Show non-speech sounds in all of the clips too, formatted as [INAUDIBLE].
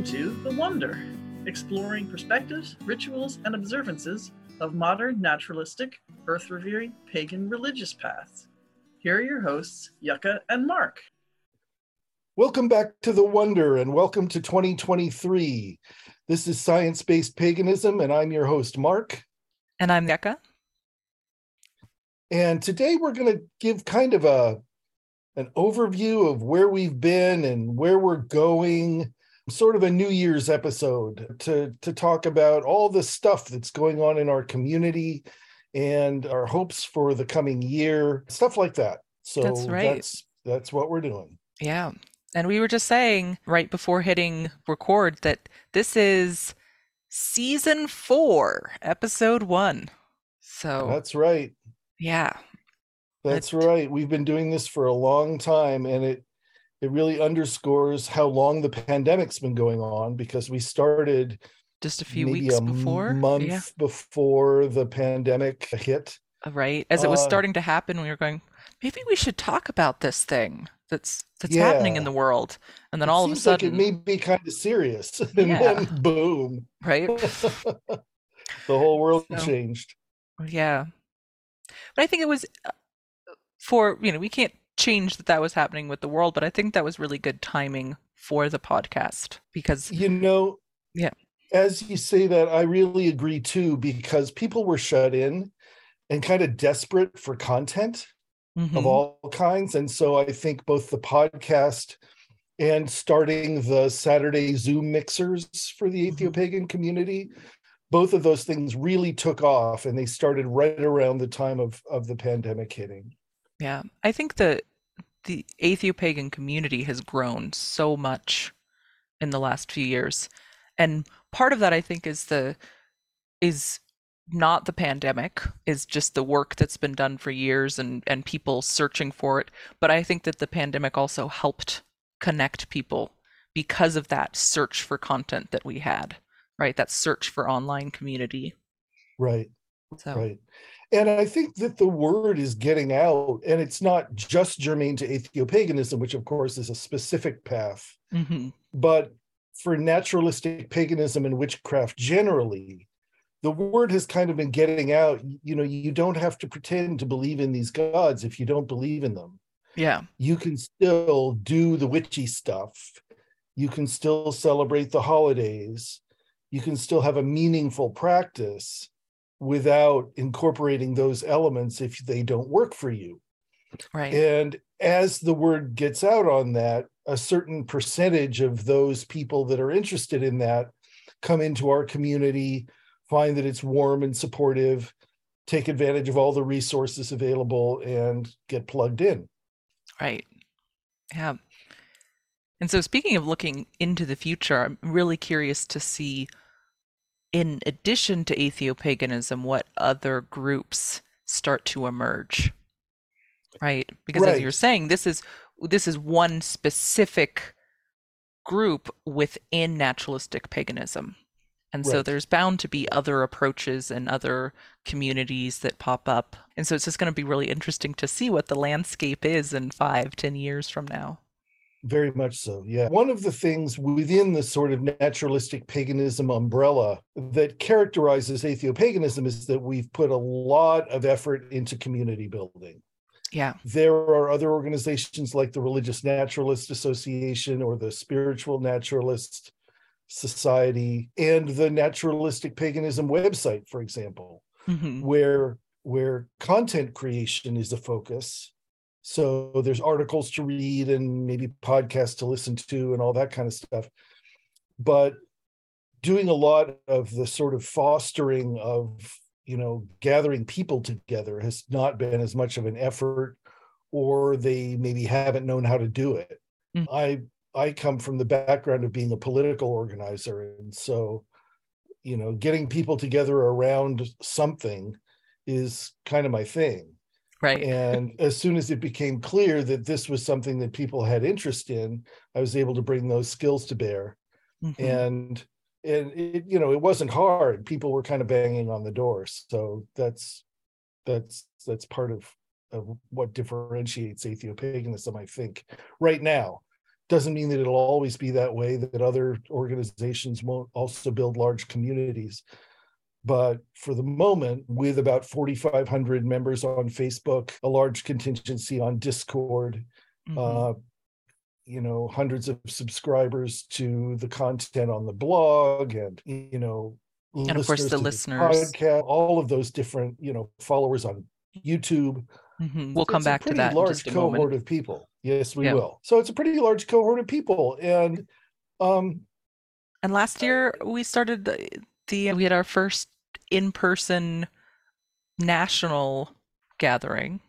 Welcome to The Wonder, exploring perspectives, rituals, and observances of modern naturalistic, earth revering, pagan religious paths. Here are your hosts, Yucca and Mark. Welcome back to The Wonder and welcome to 2023. This is Science Based Paganism, and I'm your host, Mark. And I'm Yucca. And today we're going to give kind of a an overview of where we've been and where we're going sort of a new year's episode to to talk about all the stuff that's going on in our community and our hopes for the coming year stuff like that. So that's right. that's, that's what we're doing. Yeah. And we were just saying right before hitting record that this is season four episode one. So that's right. Yeah. That's right. We've been doing this for a long time and it it really underscores how long the pandemic's been going on because we started just a few weeks a before? month yeah. before the pandemic hit. Uh, right as it was uh, starting to happen we were going maybe we should talk about this thing that's that's yeah. happening in the world. And then it all of a sudden like it may be kind of serious. [LAUGHS] And yeah. then boom. Right? [LAUGHS] The whole world so, changed. yeah. But i think it was uh, for you know we can't change that that was happening with the world, but I think that was really good timing for the podcast because you know, yeah. As you say that, I really agree too because people were shut in and kind of desperate for content mm-hmm. of all kinds, and so I think both the podcast and starting the Saturday Zoom mixers for the mm-hmm. Community both of those things really took off and they started right around the time of of the pandemic hitting yeah i think the the atheopagan community has grown so much in the last few years. And part of that i think is the is not the pandemic is just the work that's been done for years and and people searching for it. But i think that the pandemic also helped connect people because of that search for content that we had right? That search for online community. Right. So. right and I think that the word is getting out, and it's not just germane to atheopaganism, which of course is a specific path, mm-hmm. but for naturalistic paganism and witchcraft generally, the word has kind of been getting out. You know, you don't have to pretend to believe in these gods if you don't believe in them. Yeah. You can still do the witchy stuff. You can still celebrate the holidays. You can still have a meaningful practice without incorporating those elements if they don't work for you. Right. And as the word gets out on that, a certain percentage of those people that are interested in that come into our community, find that it's warm and supportive, take advantage of all the resources available, and get plugged in. Right. Yeah. And so, speaking of looking into the future, I'm really curious to see in addition to atheopaganism, what other groups start to emerge, right? Because right. as you're saying, this is this is one specific group within naturalistic paganism. And right. so there's bound to be other approaches and other communities that pop up. And so it's just going to be really interesting to see what the landscape is in five, ten years from now. Very much so, yeah. One of the things within the sort of naturalistic paganism umbrella that characterizes atheopaganism is that we've put a lot of effort into community building. Yeah. There are other organizations like the Religious Naturalist Association or the Spiritual Naturalist Society and the Naturalistic Paganism website, for example, mm-hmm. where where content creation is a focus so there's articles to read and maybe podcasts to listen to and all that kind of stuff. But doing a lot of the sort of fostering of, you know, gathering people together has not been as much of an effort or they maybe haven't known how to do it. Mm. I I come from the background of being a political organizer and so you know, getting people together around something is kind of my thing Right. And as soon as it became clear that this was something that people had interest in, I was able to bring those skills to bear. Mm-hmm. And and it, you know, it wasn't hard. People were kind of banging on the door. So that's that's that's part of of what differentiates atheopaganism, I think, right now. doesn't mean that it'll always be that way, that other organizations won't also build large communities. But for the moment, with about 4,500 members on Facebook, a large contingency on Discord, mm-hmm. uh, you know, hundreds of subscribers to the content on the blog, and you know, and of course the listeners, the podcast, all of those different, you know, followers on YouTube. Mm-hmm. We'll come back to that. Large cohort moment. of people. Yes, we yeah. will. So it's a pretty large cohort of people, and um, and last year we started the, the we had our first in-person national gathering.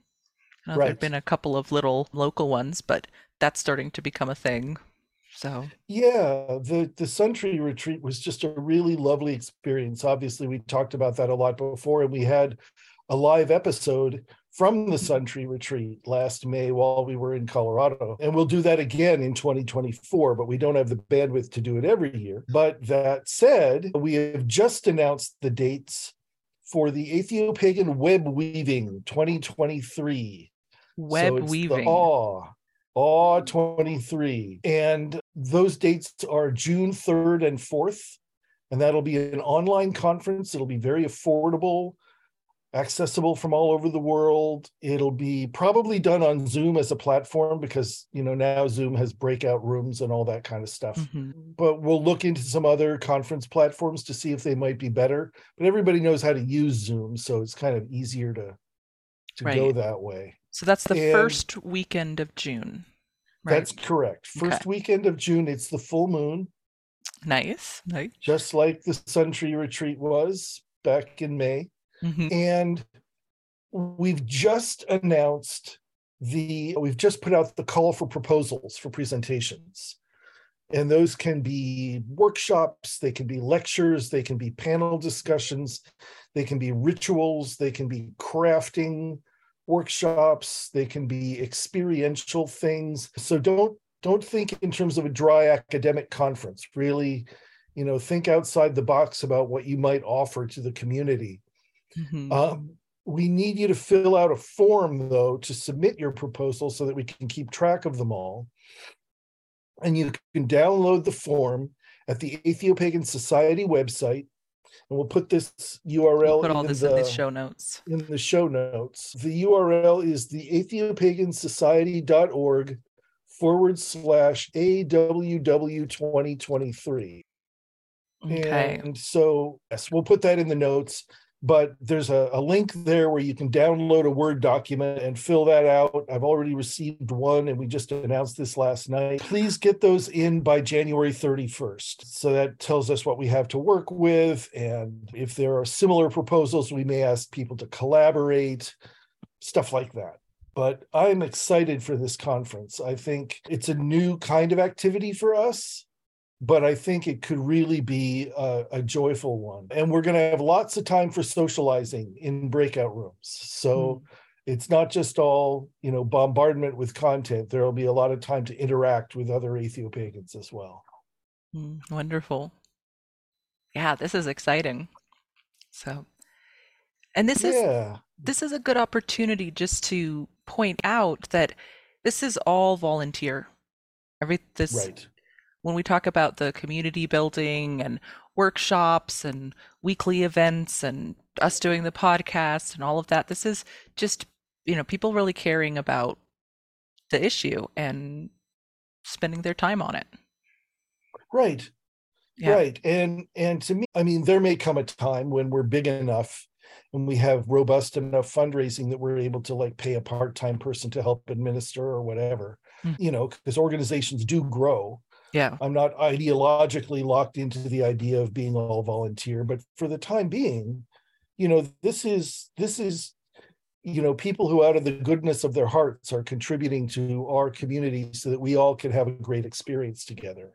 Uh, right. There've been a couple of little local ones, but that's starting to become a thing. So yeah, the the Suntree retreat was just a really lovely experience. Obviously, we talked about that a lot before, and we had a live episode from the Suntree retreat last May while we were in Colorado. And we'll do that again in 2024, but we don't have the bandwidth to do it every year. But that said, we have just announced the dates for the Atheopagan Web Weaving 2023. Web so Weaving. Awe. Awe 23. And those dates are June 3rd and 4th. And that'll be an online conference. It'll be very affordable accessible from all over the world. It'll be probably done on Zoom as a platform because, you know, now Zoom has breakout rooms and all that kind of stuff. Mm-hmm. But we'll look into some other conference platforms to see if they might be better. But everybody knows how to use Zoom, so it's kind of easier to to right. go that way. So that's the and first weekend of June. Right? That's correct. First okay. weekend of June, it's the full moon. Nice. Nice. Just like the Suntree retreat was back in May. Mm-hmm. And we've just announced the, we've just put out the call for proposals for presentations. And those can be workshops, they can be lectures, they can be panel discussions, they can be rituals, they can be crafting workshops, they can be experiential things. So don't don't think in terms of a dry academic conference. Really, you know, think outside the box about what you might offer to the community Mm-hmm. Um, we need you to fill out a form, though, to submit your proposal so that we can keep track of them all. And you can download the form at the Atheopagan Society website. And we'll put this URL we'll put all in, this the, in the show notes. In the show notes. The URL is the atheopagansociety.org forward slash AWW 2023. Okay. And so, yes, we'll put that in the notes but there's a, a, link there where you can download a Word document and fill that out. I've already received one and we just announced this last night. Please get those in by January 31st. So that tells us what we have to work with. And if there are similar proposals, we may ask people to collaborate, stuff like that. But I'm excited for this conference. I think it's a new kind of activity for us but I think it could really be a, a joyful one. And we're going to have lots of time for socializing in breakout rooms. So mm. it's not just all, you know, bombardment with content. There'll be a lot of time to interact with other Atheopagans as well. Mm, wonderful. Yeah, this is exciting. So, and this yeah. is this is a good opportunity just to point out that this is all volunteer. Every this right when we talk about the community building and workshops and weekly events and us doing the podcast and all of that, this is just, you know, people really caring about the issue and spending their time on it. Right. Yeah. Right. And and to me, I mean, there may come a time when we're big enough and we have robust enough fundraising that we're able to like pay a part-time person to help administer or whatever. Mm-hmm. You know, because organizations do grow yeah. I'm not ideologically locked into the idea of being all volunteer, but for the time being, you know, this is this is you know people who out of the goodness of their hearts are contributing to our community so that we all can have a great experience together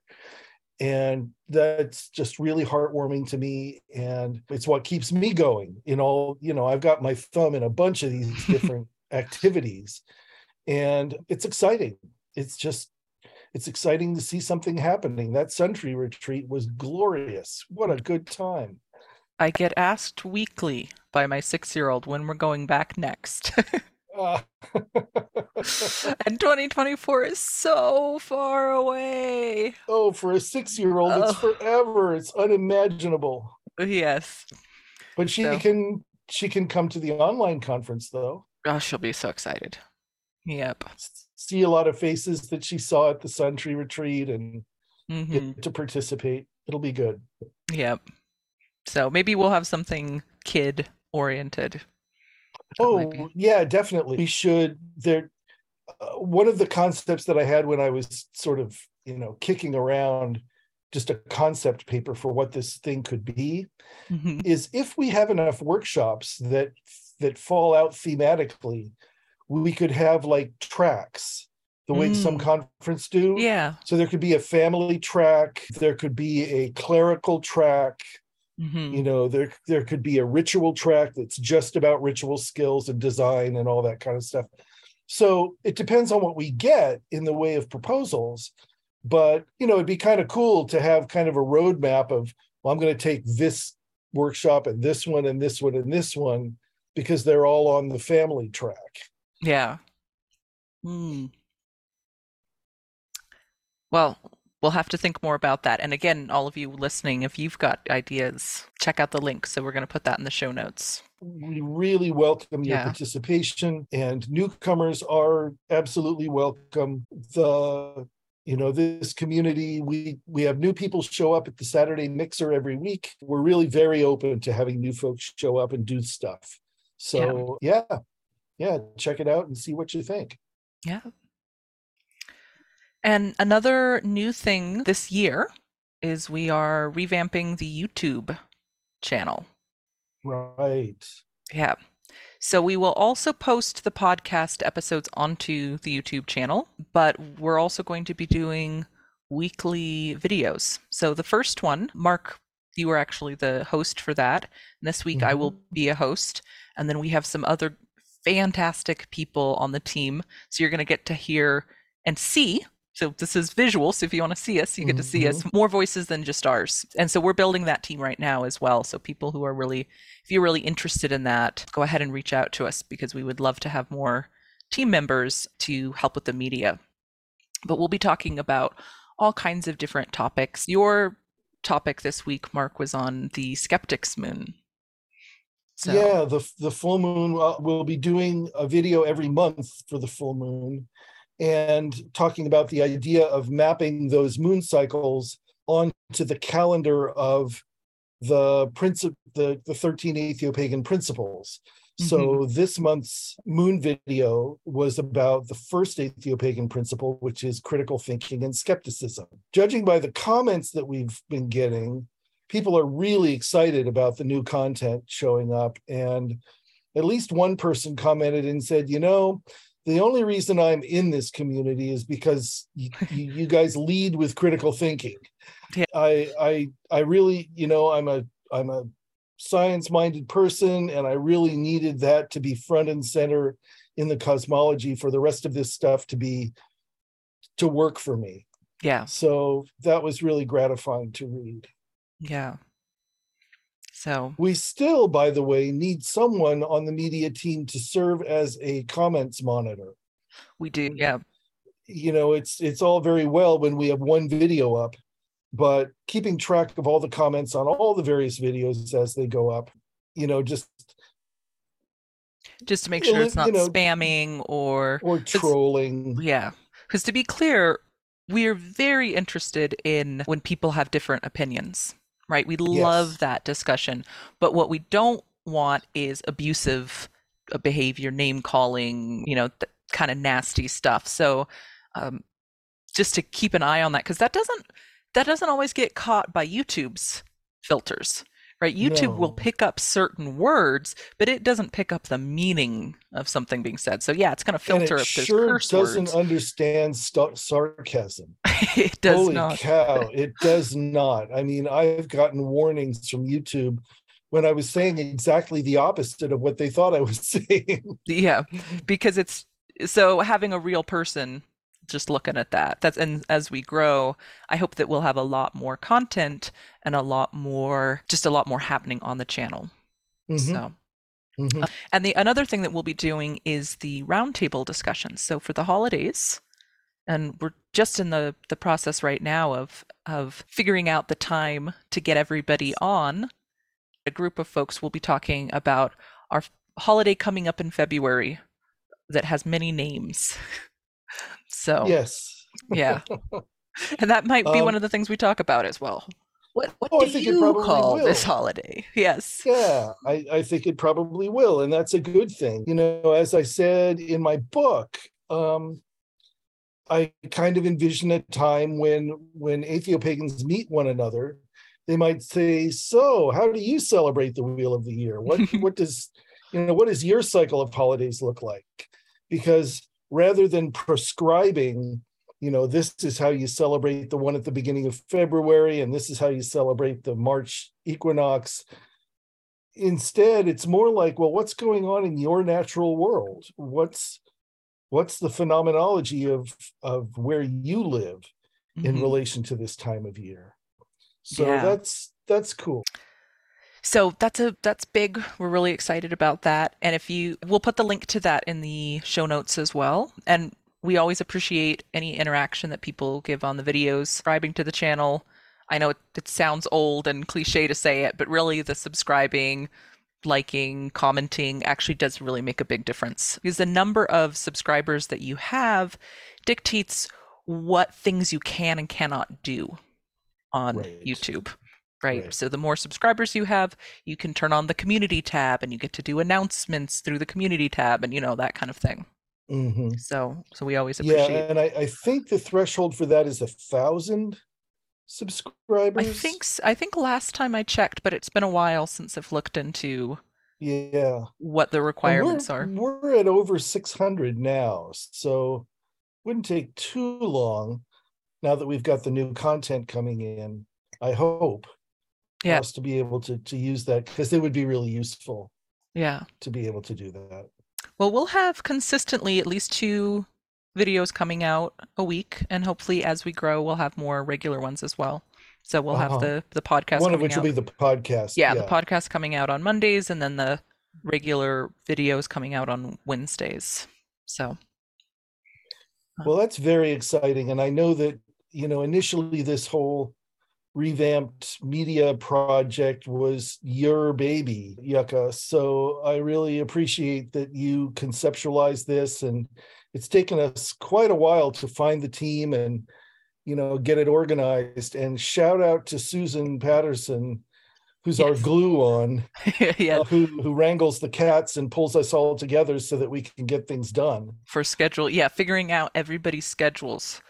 and that's just really heartwarming to me and it's what keeps me going in all you know i've got my thumb in a bunch of these [LAUGHS] different activities and it's exciting it's just it's exciting to see something happening. That Suntree retreat was glorious. What a good time. I get asked weekly by my six year old when we're going back next. uh, [LAUGHS] and 2024 is so far away. Oh, for a six year old, it's Oh. forever. It's unimaginable. Yes. But she So- can she can come to the online conference though. Oh, she'll be so excited. Yep. See a lot of faces that she saw at the Suntree Retreat and hmm get to participate. It'll be good. Yep. So maybe we'll have something kid oriented. Oh, yeah, definitely. We should. There, uh, one of the concepts that I had when I was sort of, you know, kicking around just a concept paper for what this thing could be Mhm. is if we have enough workshops that that fall out thematically, we could have like tracks, the way some Mm. conference do. Yeah. So there could be a family track, there could be a clerical track, hmm you know there there could be a ritual track that's just about ritual skills and design and all that kind of stuff so it depends on what we get in the way of proposals but you know it'd be kind of cool to have kind of a roadmap of well i'm going to take this workshop and this one and this one and this one because they're all on the family track Yeah. Hmm. Well, we'll have to think more about that. And again, all of you listening, if you've got ideas, check out the link. So we're going to put that in the show notes. we really welcome your Yeah. participation and newcomers are absolutely welcome the you know this community we we have new people show up at the saturday mixer every week we're really very open to having new folks show up and do stuff so yeah yeah, check it out and see what you think Yeah. And another new thing this year is we are revamping the YouTube channel. right Yeah. So we will also post the podcast episodes onto the YouTube channel, but we're also going to be doing weekly videos. So the first one, Mark, you were actually the host for that. And this week I will mm-hmm. be a host. And then we have some other fantastic people on the team. So you're going to get to hear and see. So this is visual. So if you want to see us, you get to see us mm-hmm. more voices than just ours. And so we're building that team right now as well. So people who are really if you're really interested in that, go ahead and reach out to us because we would love to have more team members to help with the media. But we'll be talking about all kinds of different topics. Your topic this week, Mark, was on the skeptic's moon. So, yeah the the full moon we'll be doing a video every month for the full moon and talking about the idea of mapping those moon cycles onto the calendar of the princip- the the 13 atheopagan principles. So mm-hmm. this month's moon video was about the first atheopagan principle which is critical thinking and skepticism. Judging by the comments that we've been getting people are really excited about the new content showing up. And at least one person commented and said you know the only reason i'm in this community is because you, [LAUGHS] you guys lead with critical thinking. Yeah. i i i really you know i'm a i'm a science minded person and i really needed that to be front and center in the cosmology for the rest of this stuff to be to work for me. Yeah, so that was really gratifying to read yeah. So, We still, by the way, need someone on the media team to serve as a comments monitor. we do, yeah. You know, it's it's all very well when we have one video up, but keeping track of all the comments on all the various videos as they go up, you know, just Just to make sure it's not you know- spamming or or trolling. Yeah. Because to be clear, we're very interested in when people have different opinions, right? We love that discussion. But what we don't want is abusive uh, behavior, name calling, you know, th- kind of nasty stuff. So um, just to keep an eye on that, because that doesn't that doesn't always get caught by YouTube's filters. Right, YouTube will pick up certain words, but it doesn't pick up the meaning of something being said. So yeah, it's going to And filter it if there's sure doesn't words. understand sta- sarcasm. [LAUGHS] it does Holy not. cow, [LAUGHS] it does not. I mean, I've gotten warnings from YouTube when I was saying exactly the opposite of what they thought I was [LAUGHS] saying. Yeah, because it's so having a real person just looking at that. That's and as we grow, I hope that we'll have a lot more content and a lot more, just a lot more happening on the channel. Mhm. So, Mhm. And the another thing that we'll be doing is the roundtable discussions. So for the holidays, and we're just in the the process right now of of figuring out the time to get everybody on. A group of folks will be talking about our holiday coming up in February that has many names. [LAUGHS] So Yes. yeah, [LAUGHS] and that might be one Um, of the things we talk about as well. What what Oh, do you call this holiday? Yes. Yeah, I, I think it probably will, and that's a good thing. You know, as I said in my book, um, I kind of envision a time when when atheopagans meet one another, they might say, "So, how do you celebrate the wheel of the year? What [LAUGHS] what does you know what does your cycle of holidays look like?" Because rather than prescribing, you know, this is how you celebrate the one at the beginning of February, and this is how you celebrate the March equinox instead it's more like well what's going on in your natural world what's what's the phenomenology of of where you live in Mhm. relation to this time of year so Yeah. that's that's cool So that's a that's big. We're really excited about that. And if you we'll put the link to that in the show notes as well. And we always appreciate any interaction that people give on the videos, subscribing to the channel. I know it, it sounds old and cliche to say it, but really the subscribing, liking, commenting actually does really make a big difference. Because the number of subscribers that you have dictates what things you can and cannot do on Right. YouTube. Right. Right. So the more subscribers you have, you can turn on the community tab and you get to do announcements through the community tab and you know that kind of thing. Mhm. So so we always appreciate. yeah and I, I think the threshold for that is a thousand subscribers I think I think last time I checked, but it's been a while since I've looked into yeah what the requirements we're, are. we're at over 600 now so wouldn't take too long now that we've got the new content coming in i hope Yeah. us to be able to to use that because it would be really useful Yeah. to be able to do that Well, we'll have consistently at least two videos coming out a week, and hopefully as we grow, we'll have more regular ones as well. So we'll have Uh-huh. the the podcast one of which out. will be the podcast yeah, the podcast coming out on Mondays, and then the regular videos coming out on Wednesdays. So well that's very exciting and i know that you know initially this whole revamped media project was your baby yucca. So i really appreciate that you conceptualized this and it's taken us quite a while to find the team and you know get it organized. And shout out to susan patterson who's our glue on [LAUGHS] yeah, uh, who who wrangles the cats and pulls us all together so that we can get things done. For schedule, yeah, figuring out everybody's schedules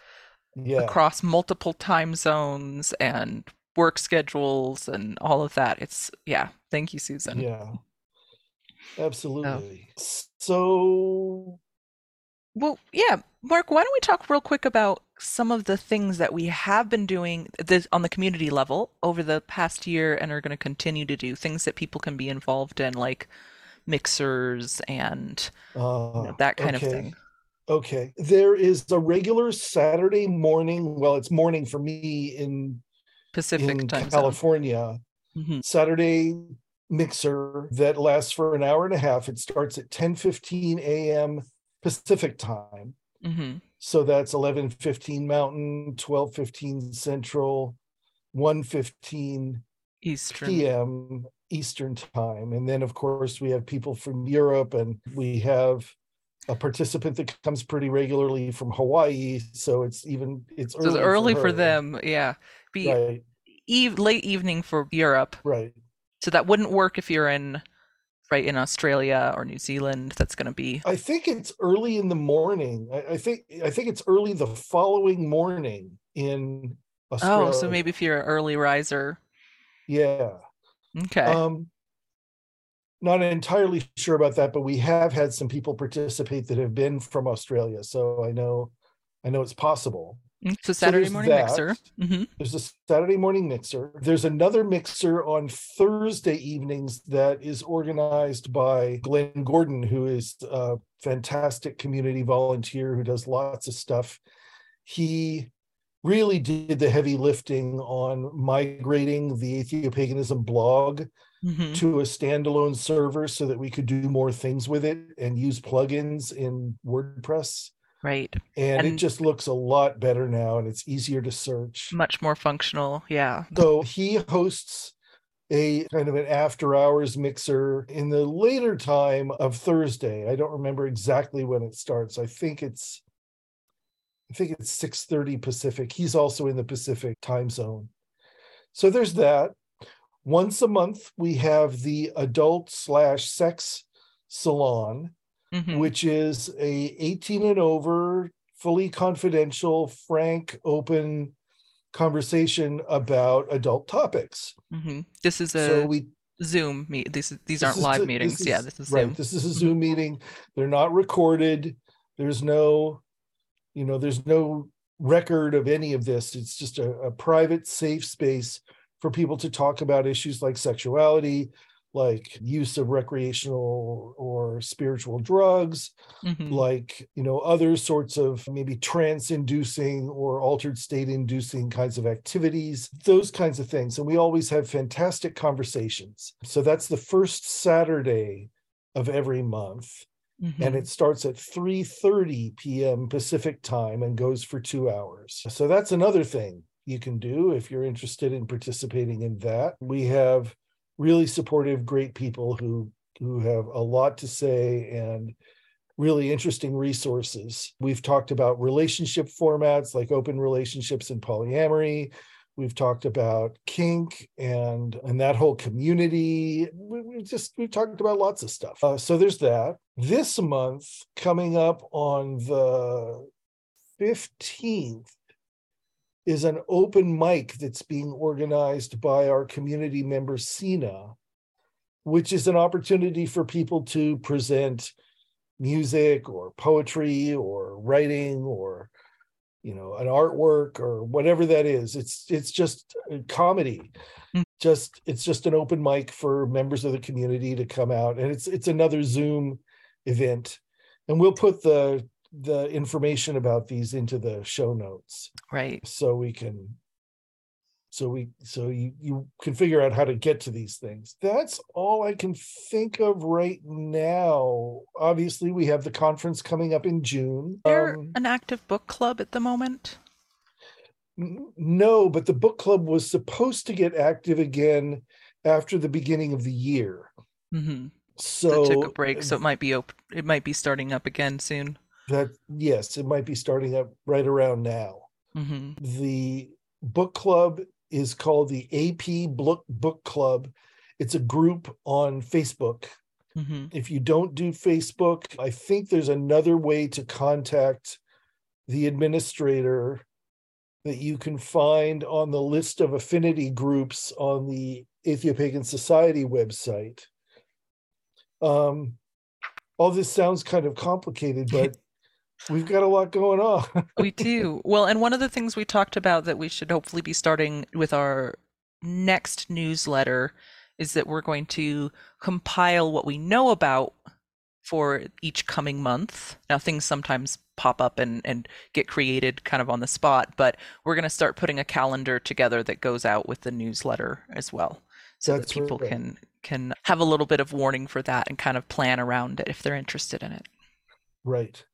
yeah across multiple time zones and work schedules and all of that. It's yeah, thank you, Susan. Yeah. Absolutely. So Well, yeah, Mark, why don't we talk real quick about some of the things that we have been doing this, on the community level over the past year and are going to continue to do things that people can be involved in, like mixers and you uh, know, that kind okay. of thing. Okay. There is a regular Saturday morning. Well, it's morning for me in Pacific in. California. Mhm. Saturday mixer that lasts for an hour and a half. It starts at 10 15 a.m. Pacific time. Mhm. So that's 11 15 Mountain, 12 15 Central, 1 15 Eastern. p.m. Eastern time. And then, of course, we have people from Europe and we have a participant that comes pretty regularly from Hawaii. So it's even, it's So early, it's early for, her. them, yeah. Be Right, eve late evening for Europe. right. So that wouldn't work if you're in right in Australia or New Zealand. That's going to be I think it's early in the morning. I, I think, I think it's early the following morning in Australia. Oh, so maybe if you're an early riser. Yeah. Okay. Um, not entirely sure about that, but we have had some people participate that have been from Australia. So I know, I know it's possible. Mm, so So Saturday there's morning that. mixer. hmm There's a Saturday morning mixer. There's another mixer on Thursday evenings that is organized by Glenn Gordon, who is a fantastic community volunteer who does lots of stuff. He really did the heavy lifting on migrating the Atheopaganism blog Mhm. to a standalone server so that we could do more things with it and use plugins in WordPress. Right. And, it just looks a lot better now and it's easier to search. Much more functional. Yeah. So he hosts a kind of an after hours mixer in the later time of Thursday. I don't remember exactly when it starts. I think it's I think it's 6:30 Pacific. He's also in the Pacific time zone. So there's that. Once a month we have the adult slash sex salon Mhm. which is a 18 and over, fully confidential, frank, open conversation about adult topics. Mhm. This is a so we Zoom meet. These these aren't live the- meetings. this yeah, this is right. Zoom. This is a Mhm. Zoom meeting. They're not recorded. There's no, you know, there's no record of any of this. It's just a, a private, safe space for people to talk about issues like sexuality, like use of recreational or spiritual drugs, Mhm. like you know other sorts of maybe trance inducing or altered state inducing kinds of activities those kinds of things and we always have fantastic conversations so that's the first saturday of every month and Mhm. it starts at 3:30 p.m. Pacific time and goes for 2 hours. So that's another thing you can do if you're interested in participating in that. We have really supportive great people who who have a lot to say and really interesting resources. We've talked about relationship formats like open relationships and polyamory. We've talked about kink and and that whole community. We, we just we've talked about lots of stuff. Uh, so there's that. This month, coming up on the 15th, is an open mic that's being organized by our community member Sina, which is an opportunity for people to present music or poetry or writing or you know an artwork or whatever that is. It's it's just comedy. Mm. just it's just an open mic for members of the community to come out and it's it's another zoom event. And we'll put the the information about these into the show notes Right. so we can so we so you you can figure out how to get to these things that's all i can think of right now obviously we have the conference coming up in june There Um, an active book club at the moment? N- No, but the book club was supposed to get active again after the beginning of the year. hmm So it took a break, so it might be op- it might be starting up again soon. That yes, it might be starting up right around now. hmm The book club is called the AP Book Book Club. It's a group on Facebook. hmm If you don't do Facebook, I think there's another way to contact the administrator that you can find on the list of affinity groups on the Atheopagan Society website. Um, all this sounds kind of complicated, but [LAUGHS] we've got a lot going on. [LAUGHS] We do. Well, and one of the things we talked about that we should hopefully be starting with our next newsletter is that we're going to compile what we know about for each coming month. Now, things sometimes pop up and, and get created kind of on the spot, but we're going to start putting a calendar together that goes out with the newsletter as well. So that people right. can can have a little bit of warning for that and kind of plan around it if they're interested in it. Right.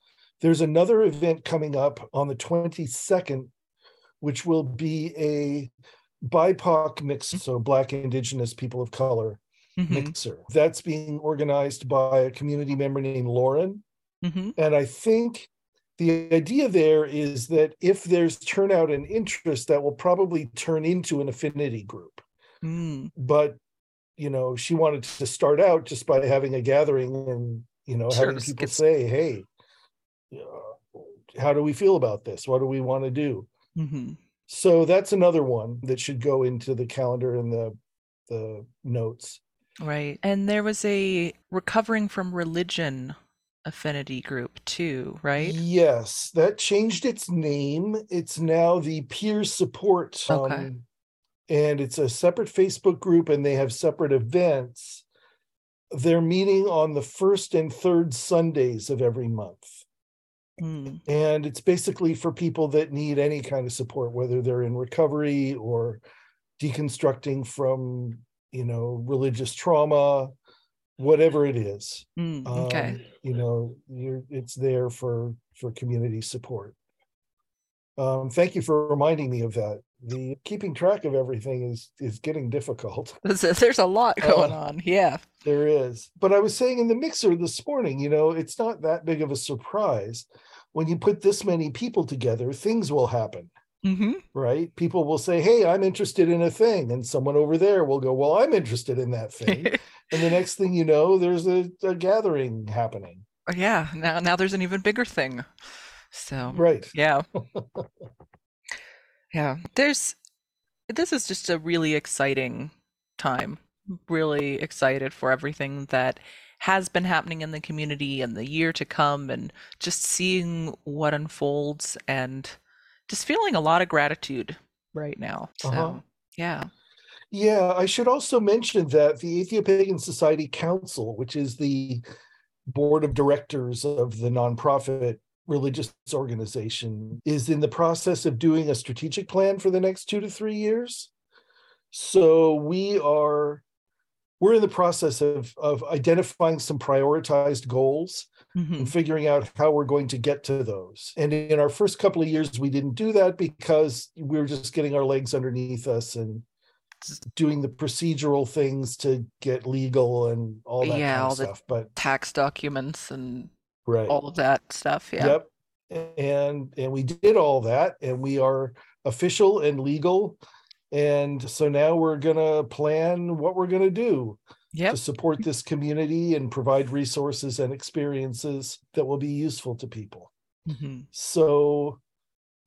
There's another event coming up on the 22nd, which will be a BIPOC mix, so Black, Indigenous, People of Color Mhm, mixer. That's being organized by a community member named Lauren. mhm, And I think the idea there is that if there's turnout and interest, that will probably turn into an affinity group. mm, But, you know, she wanted to start out just by having a gathering and, you know, Sure, having people get- say, hey, how do we feel about this? What do we want to do? mhm. So that's another one that should go into the calendar and the the notes. Right. And there was a recovering from religion affinity group too, right? Yes, that changed its name. It's now the peer support. Okay. Um, and it's a separate Facebook group and they have separate events. They're meeting on the first and third Sundays of every month. Mm, And it's basically for people that need any kind of support, whether they're in recovery or deconstructing from you know, religious trauma, whatever it is. Mm, okay. Um, you know, you're it's there for for community support. Um, thank you for reminding me of that. The keeping track of everything is is getting difficult. [LAUGHS] There's, a lot going Oh. on. Yeah. There is. But I was saying in the mixer this morning, you know, it's not that big of a surprise. When you put this many people together, things will happen, hmm right? People will say, Hey, I'm interested in a thing. And someone over there will go, Well, I'm interested in that thing. [LAUGHS] and the next thing you know, there's a, a gathering happening. yeah. Now, now there's an even bigger thing. So, Right. yeah. [LAUGHS] Yeah. There's, this is just a really exciting time. Really excited for everything that has been happening in the community and the year to come, and just seeing what unfolds and just feeling a lot of gratitude right now. So, Uh-huh. yeah. Yeah, I should also mention that the Atheopagan Society Council, which is the board of directors of the nonprofit religious organization, is in the process of doing a strategic plan for the next two to three years. So we are we're in the process of of identifying some prioritized goals Mhm. and figuring out how we're going to get to those. And in our first couple of years, we didn't do that because we were just getting our legs underneath us and doing the procedural things to get legal and all that Yeah, kind all of the- stuff. But Tax documents and right. all of that stuff. Yeah. Yep. And and we did all that and we are official and legal. And so now we're gonna plan what we're gonna do Yep. to support this community and provide resources and experiences that will be useful to people. Mhm. So,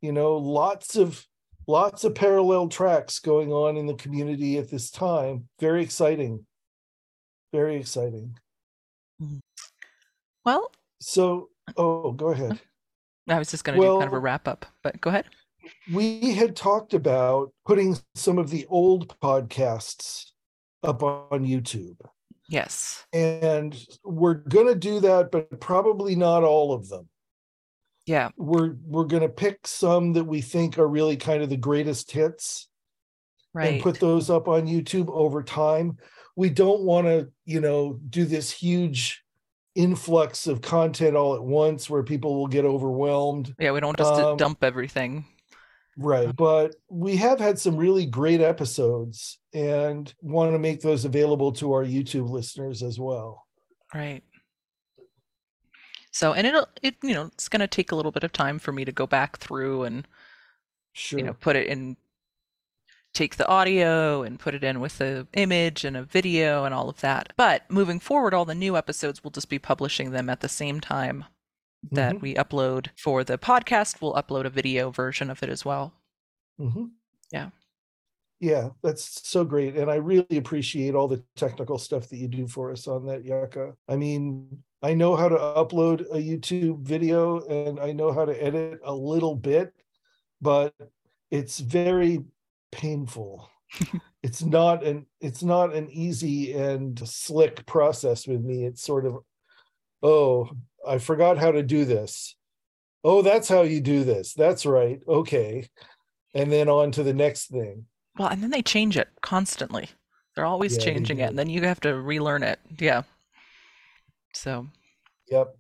you know, lots of lots of parallel tracks going on in the community at this time. Very exciting. Very exciting. Well, So, oh, go ahead. I was just going to do kind of a wrap up, but go ahead. We had talked about putting some of the old podcasts up on YouTube. Yes. And we're going to do that, but probably not all of them. Yeah. We're we're going to pick some that we think are really kind of the greatest hits Right. and put those up on YouTube over time. We don't want to, you know, do this huge influx of content all at once where people will get overwhelmed. yeah, we don't just um, dump everything. Right. Uh-huh. But we have had some really great episodes and want to make those available to our YouTube listeners as well. Right. So, and it'll, it, you know, it's going to take a little bit of time for me to go back through and, Sure. you know, put it in, take the audio and put it in with the image and a video and all of that. But moving forward, all the new episodes, we'll just be publishing them at the same time that Mhm, we upload for the podcast. We'll upload a video version of it as well. mhm. Yeah. Yeah, that's so great. And I really appreciate all the technical stuff that you do for us on that, Yucca. I mean, I know how to upload a YouTube video and I know how to edit a little bit, but it's very painful. [LAUGHS] it's not an it's not an easy and slick process with me. It's sort of, oh, I forgot how to do this. Oh, that's how you do this. That's right. Okay. And then on to the next thing. Well, and then they change it constantly. They're always Yeah, changing it, and then you have to relearn it. Yeah. So, Yep.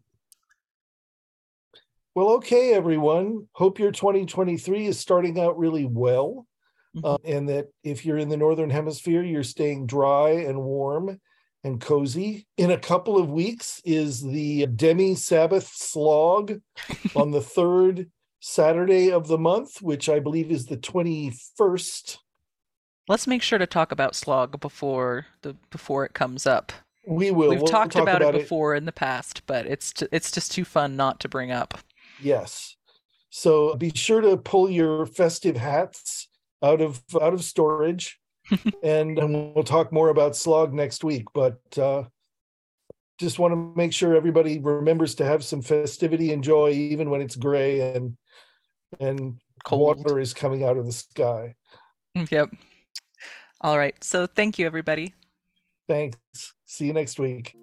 Well, okay, everyone. Hope your 2023 is starting out really well. Mhm. Uh, and that if you're in the Northern Hemisphere, you're staying dry and warm and cozy. In a couple of weeks is the Demi Sabbath slog [LAUGHS] on the third Saturday of the month, which I believe is the 21st. let's make sure to talk about slog before the before it comes up. We will. We've We'll talked talk about, it before in the past, but it's t- it's just too fun not to bring up. Yes. So be sure to pull your festive hats out of out of storage, and, and we'll talk more about slog next week. But uh, just want to make sure everybody remembers to have some festivity and joy, even when it's gray and and Cold. water is coming out of the sky. Yep. All right. So thank you, everybody. Thanks. See you next week.